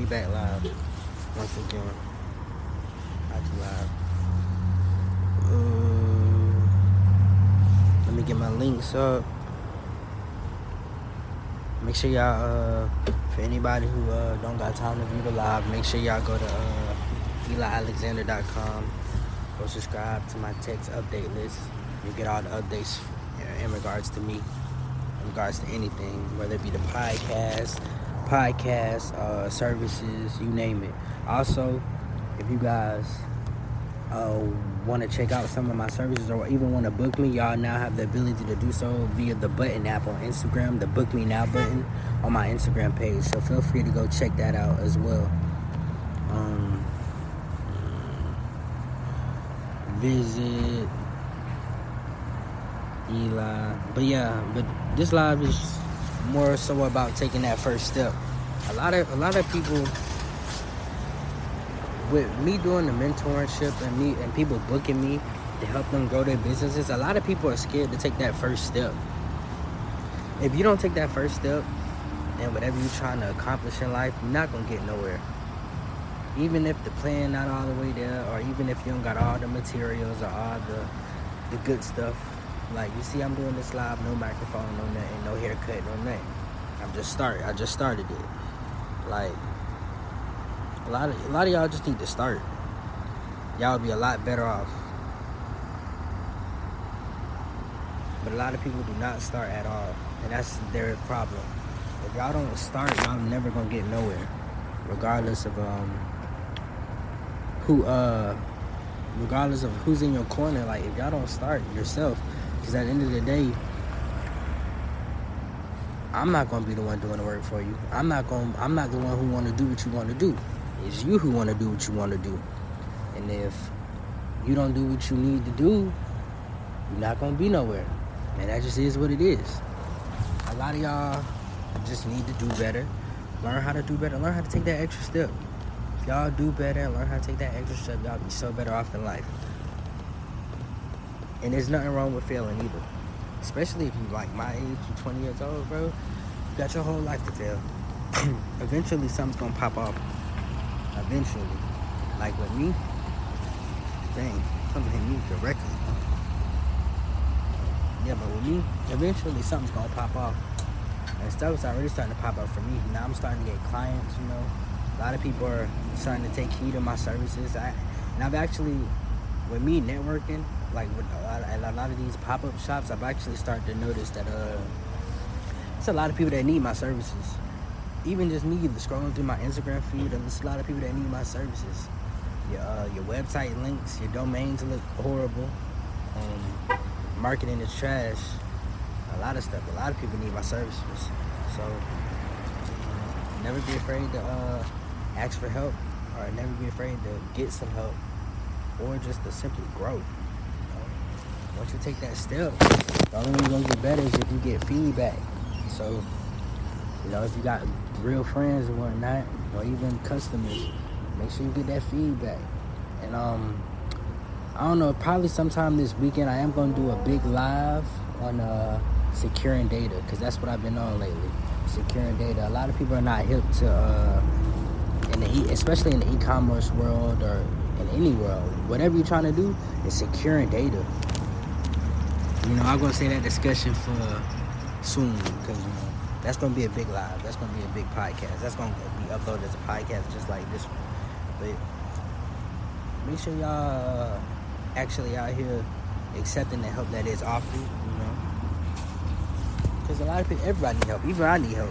we back live once again. I live. Um, let me get my links up. Make sure y'all, uh, for anybody who uh, don't got time to view the live, make sure y'all go to uh, EliAlexander.com. Go subscribe to my text update list. You get all the updates in regards to me, in regards to anything, whether it be the podcast, podcast uh, services, you name it. Also, if you guys uh, want to check out some of my services or even want to book me, y'all now have the ability to do so via the button app on Instagram, the Book Me Now button on my Instagram page. So feel free to go check that out as well. Um, visit Eli. But yeah, but this live is more so about taking that first step. A lot of a lot of people with me doing the mentorship and me and people booking me to help them grow their businesses, a lot of people are scared to take that first step. If you don't take that first step and whatever you're trying to accomplish in life, you're not gonna get nowhere. Even if the plan not all the way there, or even if you don't got all the materials or all the the good stuff, like you see, I'm doing this live, no microphone, no nothing, no haircut, no nothing. I'm just start. I just started it. Like a lot of a lot of y'all just need to start. Y'all would be a lot better off. But a lot of people do not start at all, and that's their problem. If y'all don't start, y'all never gonna get nowhere, regardless of um who uh regardless of who's in your corner. Like if y'all don't start yourself, because at the end of the day, I'm not gonna be the one doing the work for you. I'm not going. I'm not the one who want to do what you want to do. It's you who want to do what you want to do. And if you don't do what you need to do, you're not gonna be nowhere. And that just is what it is. A lot of y'all just need to do better. Learn how to do better. Learn how to take that extra step. If y'all do better and learn how to take that extra step, y'all be so better off in life. And there's nothing wrong with failing either. Especially if you like my age, you're 20 years old, bro. You got your whole life to fail. Eventually something's gonna pop off. Eventually. Like with me, dang, something hit me directly. Yeah, but with me, eventually something's gonna pop off. And stuff's already starting to pop up for me. Now I'm starting to get clients, you know. A lot of people are starting to take heed of my services. I, and I've actually, with me networking, like with a lot, of, a lot of these pop-up shops, I've actually started to notice that uh, it's a lot of people that need my services. Even just me scrolling through my Instagram feed, there's a lot of people that need my services. Your uh, your website links, your domains look horrible. Um, marketing is trash. A lot of stuff. A lot of people need my services. So never be afraid to uh, ask for help, or never be afraid to get some help, or just to simply grow once you take that step, the only way you're gonna get better is if you get feedback. So, you know, if you got real friends and whatnot, or even customers, make sure you get that feedback. And um, I don't know, probably sometime this weekend I am gonna do a big live on uh, securing data because that's what I've been on lately. Securing data. A lot of people are not hip to, uh, in the e- especially in the e-commerce world or in any world. Whatever you're trying to do is securing data you know, I'm gonna say that discussion for soon because you know that's gonna be a big live. That's gonna be a big podcast. That's gonna be uploaded as a podcast just like this one. But make sure y'all actually out here accepting the help that is offered. You know, because a lot of people, everybody need help. Even I need help.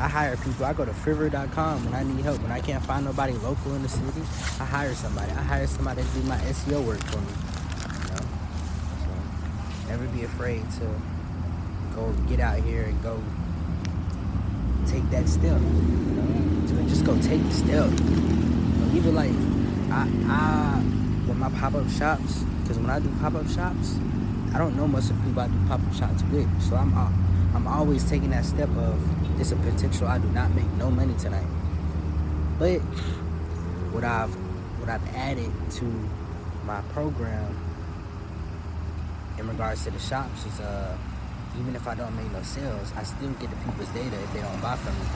You know? I hire people. I go to Fiverr.com when I need help. When I can't find nobody local in the city, I hire somebody. I hire somebody to do my SEO work for me. Never be afraid to go get out here and go take that step. You know, just go take the step. You know, even like I, I with my pop up shops, because when I do pop up shops, I don't know most of people I do pop up shops with. So I'm I'm always taking that step of this a potential. I do not make no money tonight, but what I've what I've added to my program in regards to the shops is uh even if I don't make no sales, I still get the people's data if they don't buy from me.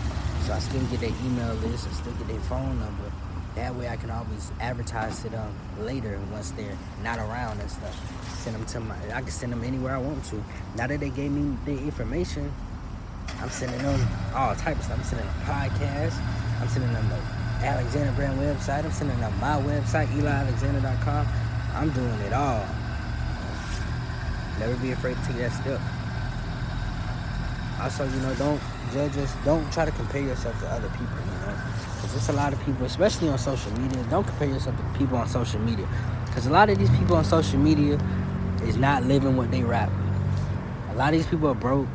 So I still get their email list, I still get their phone number. That way I can always advertise to them later once they're not around and stuff. Send them to my, I can send them anywhere I want to. Now that they gave me the information, I'm sending them all types of stuff. I'm sending them podcasts. I'm sending them the Alexander Brand website. I'm sending them my website, elialexander.com. I'm doing it all. Never be afraid to take that step. Also, you know, don't judge us. Don't try to compare yourself to other people, you know. Because it's a lot of people, especially on social media, don't compare yourself to people on social media. Because a lot of these people on social media is not living what they rap. A lot of these people are broke.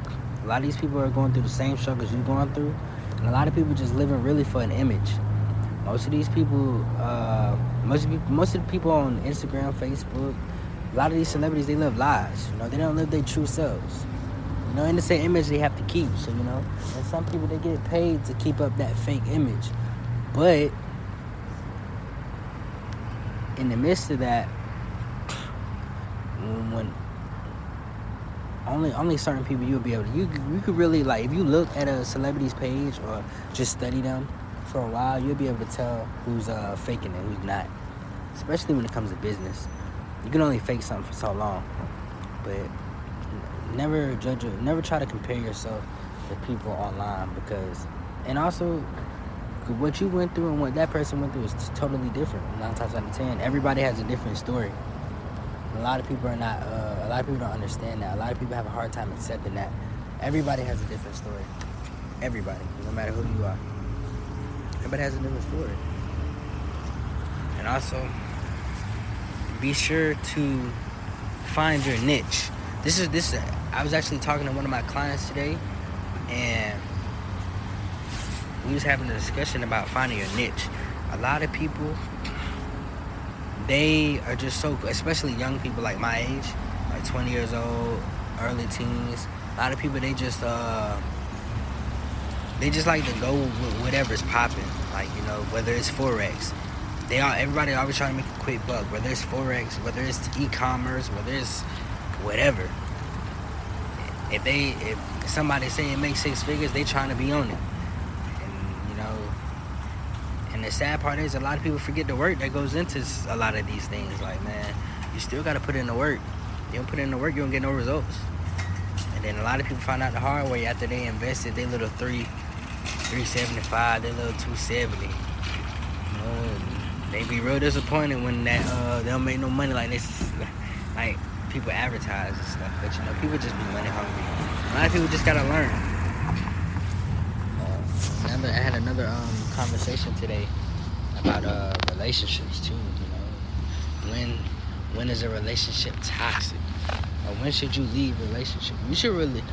A lot of these people are going through the same struggles you're going through. And a lot of people just living really for an image. Most of these people, uh, most of, people, most of the people on Instagram, Facebook, a lot of these celebrities, they live lies. You know, they don't live their true selves. You know, in the same image they have to keep. So, you know, and some people, they get paid to keep up that fake image. But in the midst of that, when only only certain people you'll be able to you you could really like if you look at a celebrity's page or just study them for a while you'll be able to tell who's uh, faking and who's not. Especially when it comes to business. You can only fake something for so long. But never judge it never try to compare yourself to people online because and also what you went through and what that person went through is totally different. Nine times out of ten everybody has a different story a lot of people are not. Uh, a lot of people don't understand that. A lot of people have a hard time accepting that. Everybody has a different story. Everybody, no matter who you are. Everybody has a different story. And also, be sure to find your niche. This is this. I was actually talking to one of my clients today, and we was having a discussion about finding your niche. A lot of people they are just so, especially young people like my age, like 20 years old, early teens. A lot of people they just uh, they just like to go with whatever's popping. Like you know, whether it's forex, they all everybody always trying to make a quick buck. Whether it's forex, whether it's e-commerce, whether it's whatever. If they if somebody say it makes six figures, they trying to be on it. And the sad part is, a lot of people forget the work that goes into a lot of these things. Like, man, you still got to put in the work. You don't put in the work, you don't get no results. And then a lot of people find out the hard way after they invested their little three, 375, their little 270. You know, they be real disappointed when that uh, they don't make no money like this. Like people advertise and stuff, but you know, people just be money hungry. A lot of people just gotta learn. Uh, I had another um, conversation today about uh, relationships too. You know, when when is a relationship toxic, or when should you leave a relationship? You should really.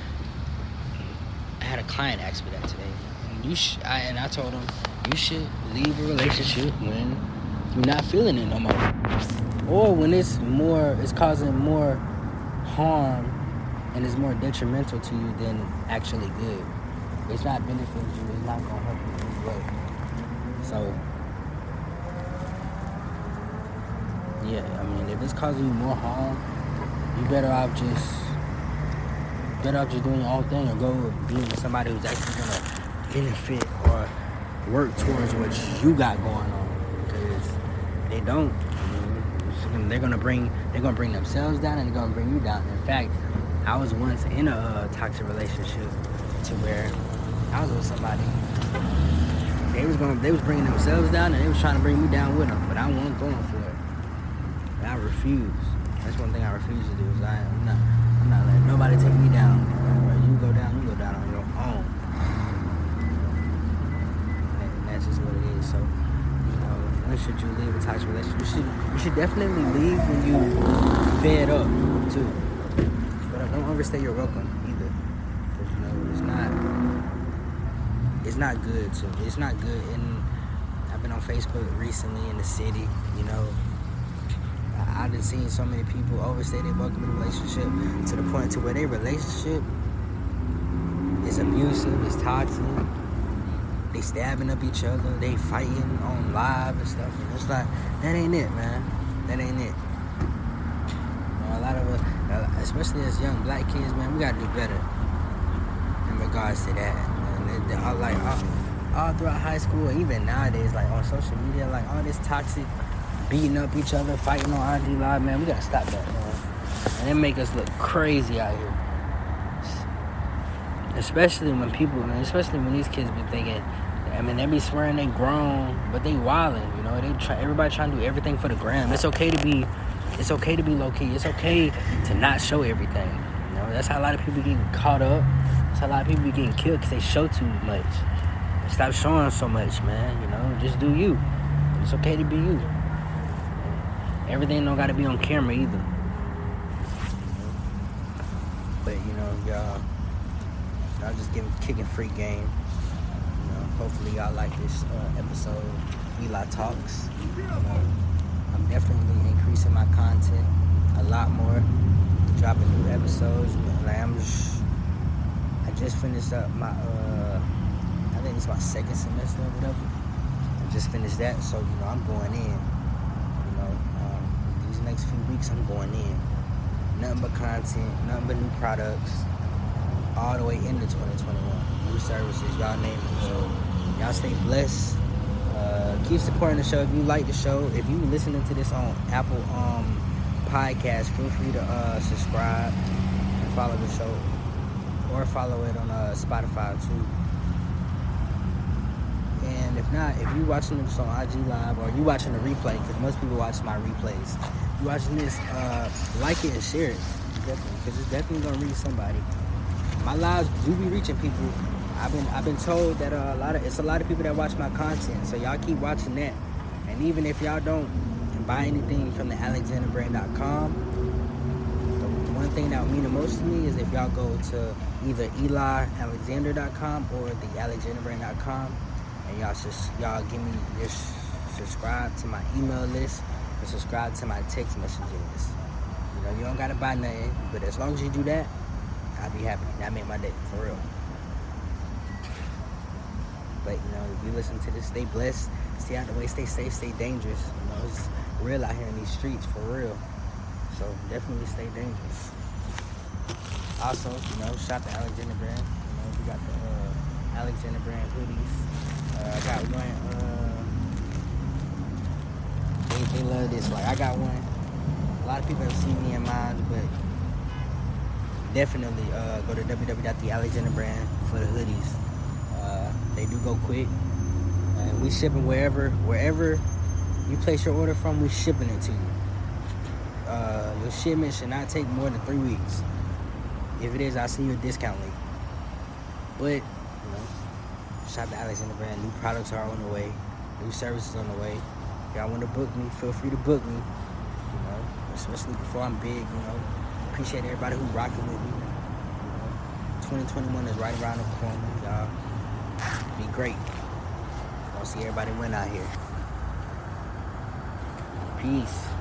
I had a client ask me that today. And you sh- I, and I told him you should leave a relationship when you're not feeling it no more, or when it's more, it's causing more harm and is more detrimental to you than actually good. It's not benefiting you. It's not gonna help you in any way. So, yeah, I mean, if it's causing you more harm, you better off just better off just doing your own thing or go be somebody who's actually gonna benefit or work towards what you got going on. Because they don't. They're gonna bring they're gonna bring themselves down and they're gonna bring you down. In fact, I was once in a uh, toxic relationship to where I was with somebody they was going they was bringing themselves down and they was trying to bring me down with them, but I wasn't going for it. I refuse. That's one thing I refuse to do. Is I, am not I'm not letting nobody take me down. you go down, you go down on your own. And that's just what it is. So, you know, when should you leave a toxic relationship? You should you should definitely leave when you fed up too. But don't overstay your welcome either. Because you know, it's not it's not good me. It's not good. And I've been on Facebook recently in the city, you know. I've been seeing so many people overstay their welcome in relationship to the point to where their relationship is abusive, it's toxic. They stabbing up each other, they fighting on live and stuff. And it's like that ain't it, man. That ain't it. You know, a lot of us, especially as young black kids, man, we gotta do better in regards to that. I like I, all throughout high school, even nowadays, like on social media, like all this toxic beating up each other, fighting on IG Live, man, we gotta stop that, man. And it make us look crazy out here. Especially when people, man, especially when these kids be thinking, I mean, they be swearing they grown, but they wildin', you know. They try, everybody trying to do everything for the gram. It's okay to be, it's okay to be low key. It's okay to not show everything. You know, that's how a lot of people get caught up. How a lot of people be getting killed because they show too much. Stop showing so much, man. You know, just do you. It's okay to be you. Everything don't gotta be on camera either. But you know, y'all, y'all just giving kicking free game. You know, hopefully y'all like this uh, episode. Eli talks. Know, I'm definitely increasing my content a lot more. Dropping new episodes. Like I'm just, just finished up my. uh I think it's my second semester or whatever. I just finished that, so you know I'm going in. You know, um, these next few weeks I'm going in nothing but content, nothing but new products, all the way into 2021. New services, y'all name it. So y'all stay blessed. Uh, keep supporting the show. If you like the show, if you listening to this on Apple um, Podcast, feel free to uh, subscribe and follow the show, or follow it on uh, Spotify too. And if not, if you're watching this on IG Live or you're watching the replay, because most people watch my replays, you watching this, uh, like it and share it, definitely, because it's definitely gonna reach somebody. My lives do be reaching people. I've been I've been told that uh, a lot of it's a lot of people that watch my content, so y'all keep watching that. And even if y'all don't buy anything from the AlexanderBrand.com, one thing that would mean the most to me is if y'all go to either EliAlexander.com or the AlexanderBrand.com and y'all just y'all give me just subscribe to my email list and subscribe to my text messaging list. You know, you don't gotta buy nothing, but as long as you do that, I'll be happy. That make my day for real. But you know, if you listen to this, stay blessed, stay out the way, stay safe, stay dangerous. You know, it's real out here in these streets for real. So definitely stay dangerous. Also, you know, shop the Alexander brand. You know, we got the uh, Alexander brand hoodies. Uh, I got one. Uh, they, they love this. Like I got one. A lot of people have seen me in mine, but definitely uh, go to www.thealexanderbrand for the hoodies. Uh, they do go quick, and we shipping wherever wherever you place your order from. We shipping it to you. Uh, your shipment should not take more than three weeks. If it is, I'll send you a discount link. But you know, shop the Alexander brand. New products are on the way. New services on the way. If y'all want to book me, feel free to book me. You know, especially before I'm big. You know, appreciate everybody who rocking with me. You know, 2021 is right around the corner, y'all. Be great. I'll see everybody win out here. Peace.